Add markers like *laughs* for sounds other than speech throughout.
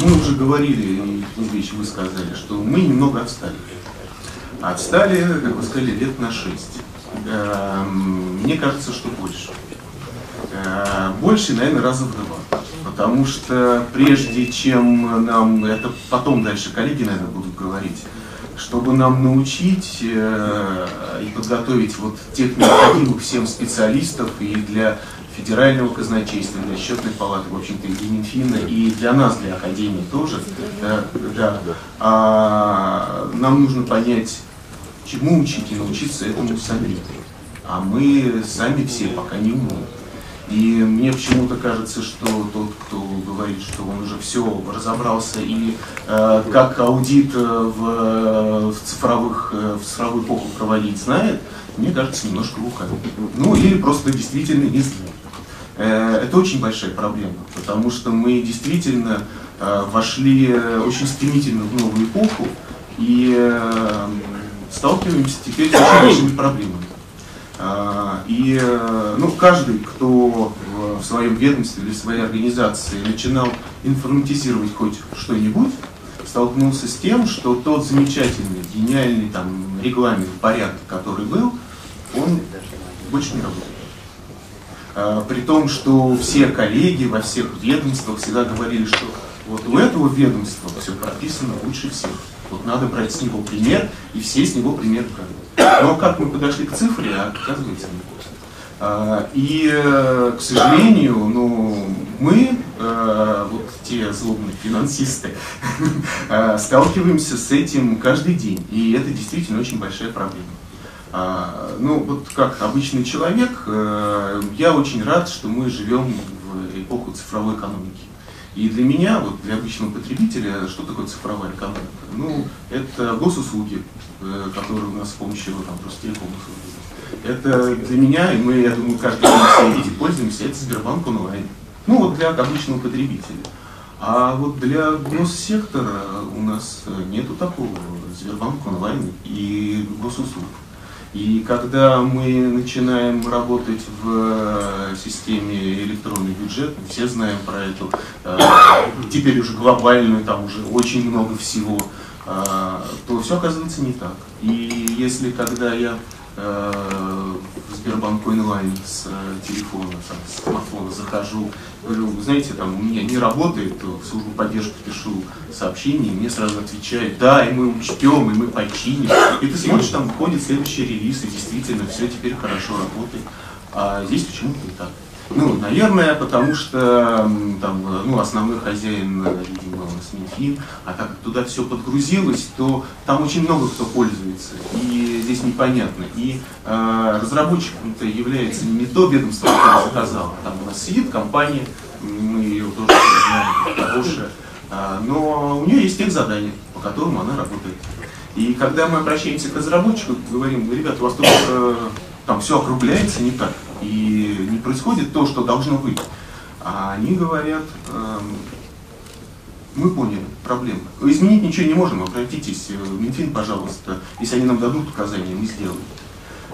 Мы уже говорили, и Ильич, вы сказали, что мы немного отстали. Отстали, как вы сказали, лет на шесть. Эм, мне кажется, что больше. Э, больше, наверное, раза в два. Потому что прежде чем нам, это потом дальше коллеги, наверное, будут говорить, чтобы нам научить э, и подготовить вот тех необходимых всем специалистов и для федерального казначейства, для счетной палаты, в общем-то, и Минфина, и для нас, для Академии тоже. Да, да. А, нам нужно понять, чему учить и научиться этому самим. А мы сами все пока не умеем. И мне почему-то кажется, что тот, кто говорит, что он уже все разобрался и э, как аудит э, в, в, цифровых, э, в цифровую эпоху проводить знает, мне кажется, немножко лукавит. Ну или просто действительно не знает. Э, это очень большая проблема, потому что мы действительно э, вошли очень стремительно в новую эпоху и э, сталкиваемся теперь с очень большими проблемами. И ну, каждый, кто в своем ведомстве или в своей организации начинал информатизировать хоть что-нибудь, столкнулся с тем, что тот замечательный, гениальный там, регламент, порядок, который был, он больше не работает. А, при том, что все коллеги во всех ведомствах всегда говорили, что вот у этого ведомства все прописано лучше всех. Вот надо брать с него пример, и все с него пример брали. Но как мы подошли к цифре, а оказывается не а, И, э, к сожалению, ну, мы, э, вот те злобные финансисты, *laughs* сталкиваемся с этим каждый день. И это действительно очень большая проблема. А, ну, вот как обычный человек, э, я очень рад, что мы живем в эпоху цифровой экономики. И для меня, вот для обычного потребителя, что такое цифровая экономика? Ну, это госуслуги, э, которые у нас с помощью там, просто телефона Это для меня, и мы, я думаю, каждый день все пользуемся, это Сбербанк онлайн. Ну, вот для обычного потребителя. А вот для госсектора у нас нету такого Сбербанк онлайн и госуслуг. И когда мы начинаем работать в э, системе электронный бюджет, все знаем про эту, э, теперь уже глобальную, там уже очень много всего, э, то все оказывается не так. И если когда я Сбербанк онлайн с телефона, там, с смартфона захожу, говорю, знаете, там у меня не работает, в службу поддержки пишу сообщение, мне сразу отвечают, да, и мы учтем, и мы починим. И ты смотришь, там выходит следующий релиз, и действительно все теперь хорошо работает. А здесь почему-то не так. Ну, наверное, потому что там, ну, основной хозяин, видимо, у нас Минфин, а так как туда все подгрузилось, то там очень много кто пользуется, и здесь непонятно. И э, разработчиком-то является не то ведомство, которое заказало, там у нас сидит компания, мы ее тоже знаем, хорошая, э, но у нее есть тех задания, по которым она работает. И когда мы обращаемся к разработчику, говорим, ребята, у вас тут э, там все округляется не так и не происходит то, что должно быть. А они говорят, э, мы поняли проблему. Изменить ничего не можем, обратитесь в Минфин, пожалуйста, если они нам дадут указания, мы сделаем.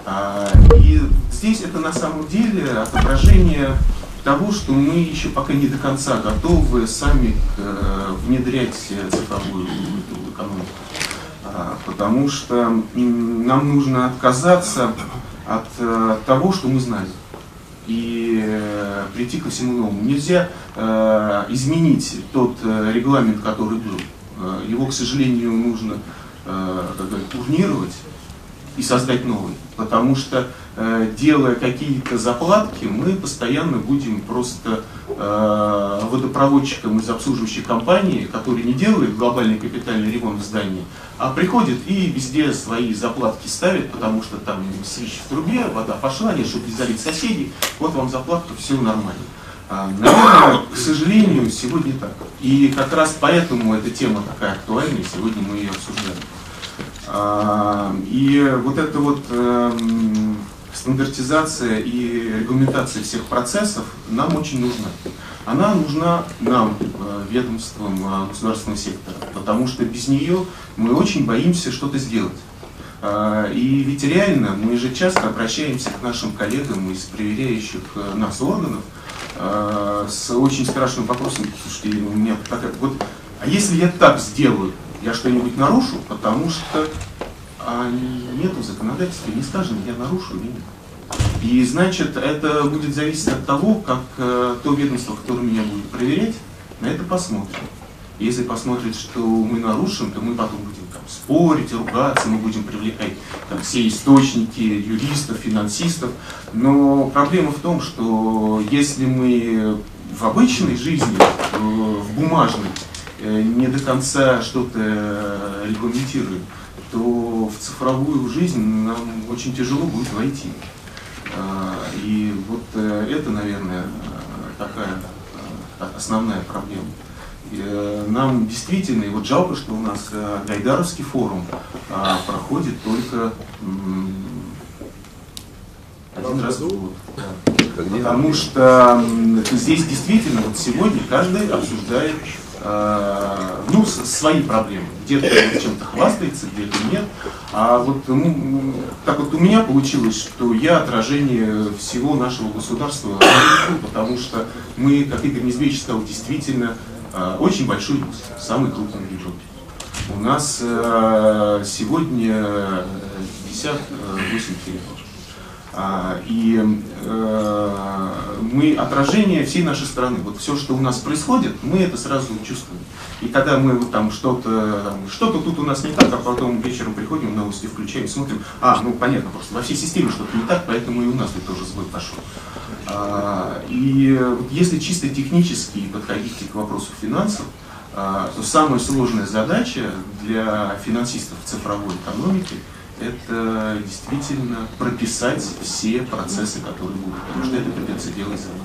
А, и здесь это на самом деле отображение того, что мы еще пока не до конца готовы сами э, внедрять цифровую экономику. А, потому что нам нужно отказаться от э, того, что мы знали и э, прийти ко всему новому. Нельзя э, изменить тот э, регламент, который был. Э, его, к сожалению, нужно э, как бы, урнировать и создать новый. Потому что, э, делая какие-то заплатки, мы постоянно будем просто э, водопроводчиком из обслуживающей компании, который не делает глобальный капитальный ремонт здания, а приходит и везде свои заплатки ставит, потому что там свищ в трубе, вода пошла, нет, чтобы не залить соседей, вот вам заплатка, все нормально. А, наверное, к сожалению, сегодня так. И как раз поэтому эта тема такая актуальная, сегодня мы ее обсуждаем. А, и вот эта вот эм, стандартизация и регламентация всех процессов нам очень нужна. Она нужна нам, э, ведомствам э, государственного сектора, потому что без нее мы очень боимся что-то сделать. А, и ведь реально мы же часто обращаемся к нашим коллегам из проверяющих э, нас органов с очень страшным вопросом. Слушайте, у меня такая, вот А если я так сделаю, я что-нибудь нарушу, потому что а нету законодательства, не сказано, я нарушу или нет. И значит, это будет зависеть от того, как э, то ведомство, которое меня будет проверять, на это посмотрит. Если посмотрит, что мы нарушим, то мы потом будем там, спорить, ругаться, мы будем привлекать там, все источники юристов, финансистов. Но проблема в том, что если мы в обычной жизни, в бумажной, э, не до конца что-то регламентируем, то в цифровую жизнь нам очень тяжело будет войти. А, и вот э, это, наверное, такая э, основная проблема. И нам действительно, и вот жалко, что у нас Гайдаровский форум а, проходит только один раз в год. Потому что здесь действительно вот сегодня каждый обсуждает э, ну, свои проблемы. Где-то чем-то хвастается, где-то нет. А вот ну, так вот у меня получилось, что я отражение всего нашего государства, потому что мы, как Игорь Незвечий сказал, действительно э, очень большой вуз, самый крупный в Европе. У нас э, сегодня 58 территорий. А, и э, мы отражение всей нашей страны. Вот все, что у нас происходит, мы это сразу чувствуем. И когда мы вот там что-то, что-то тут у нас не так, а потом вечером приходим, новости включаем, смотрим, а, ну понятно, просто во всей системе что-то не так, поэтому и у нас тут тоже сбой пошел. А, и если чисто технически подходить к вопросу финансов, а, то самая сложная задача для финансистов цифровой экономики – это действительно прописать все процессы, которые будут, потому что это придется делать заново.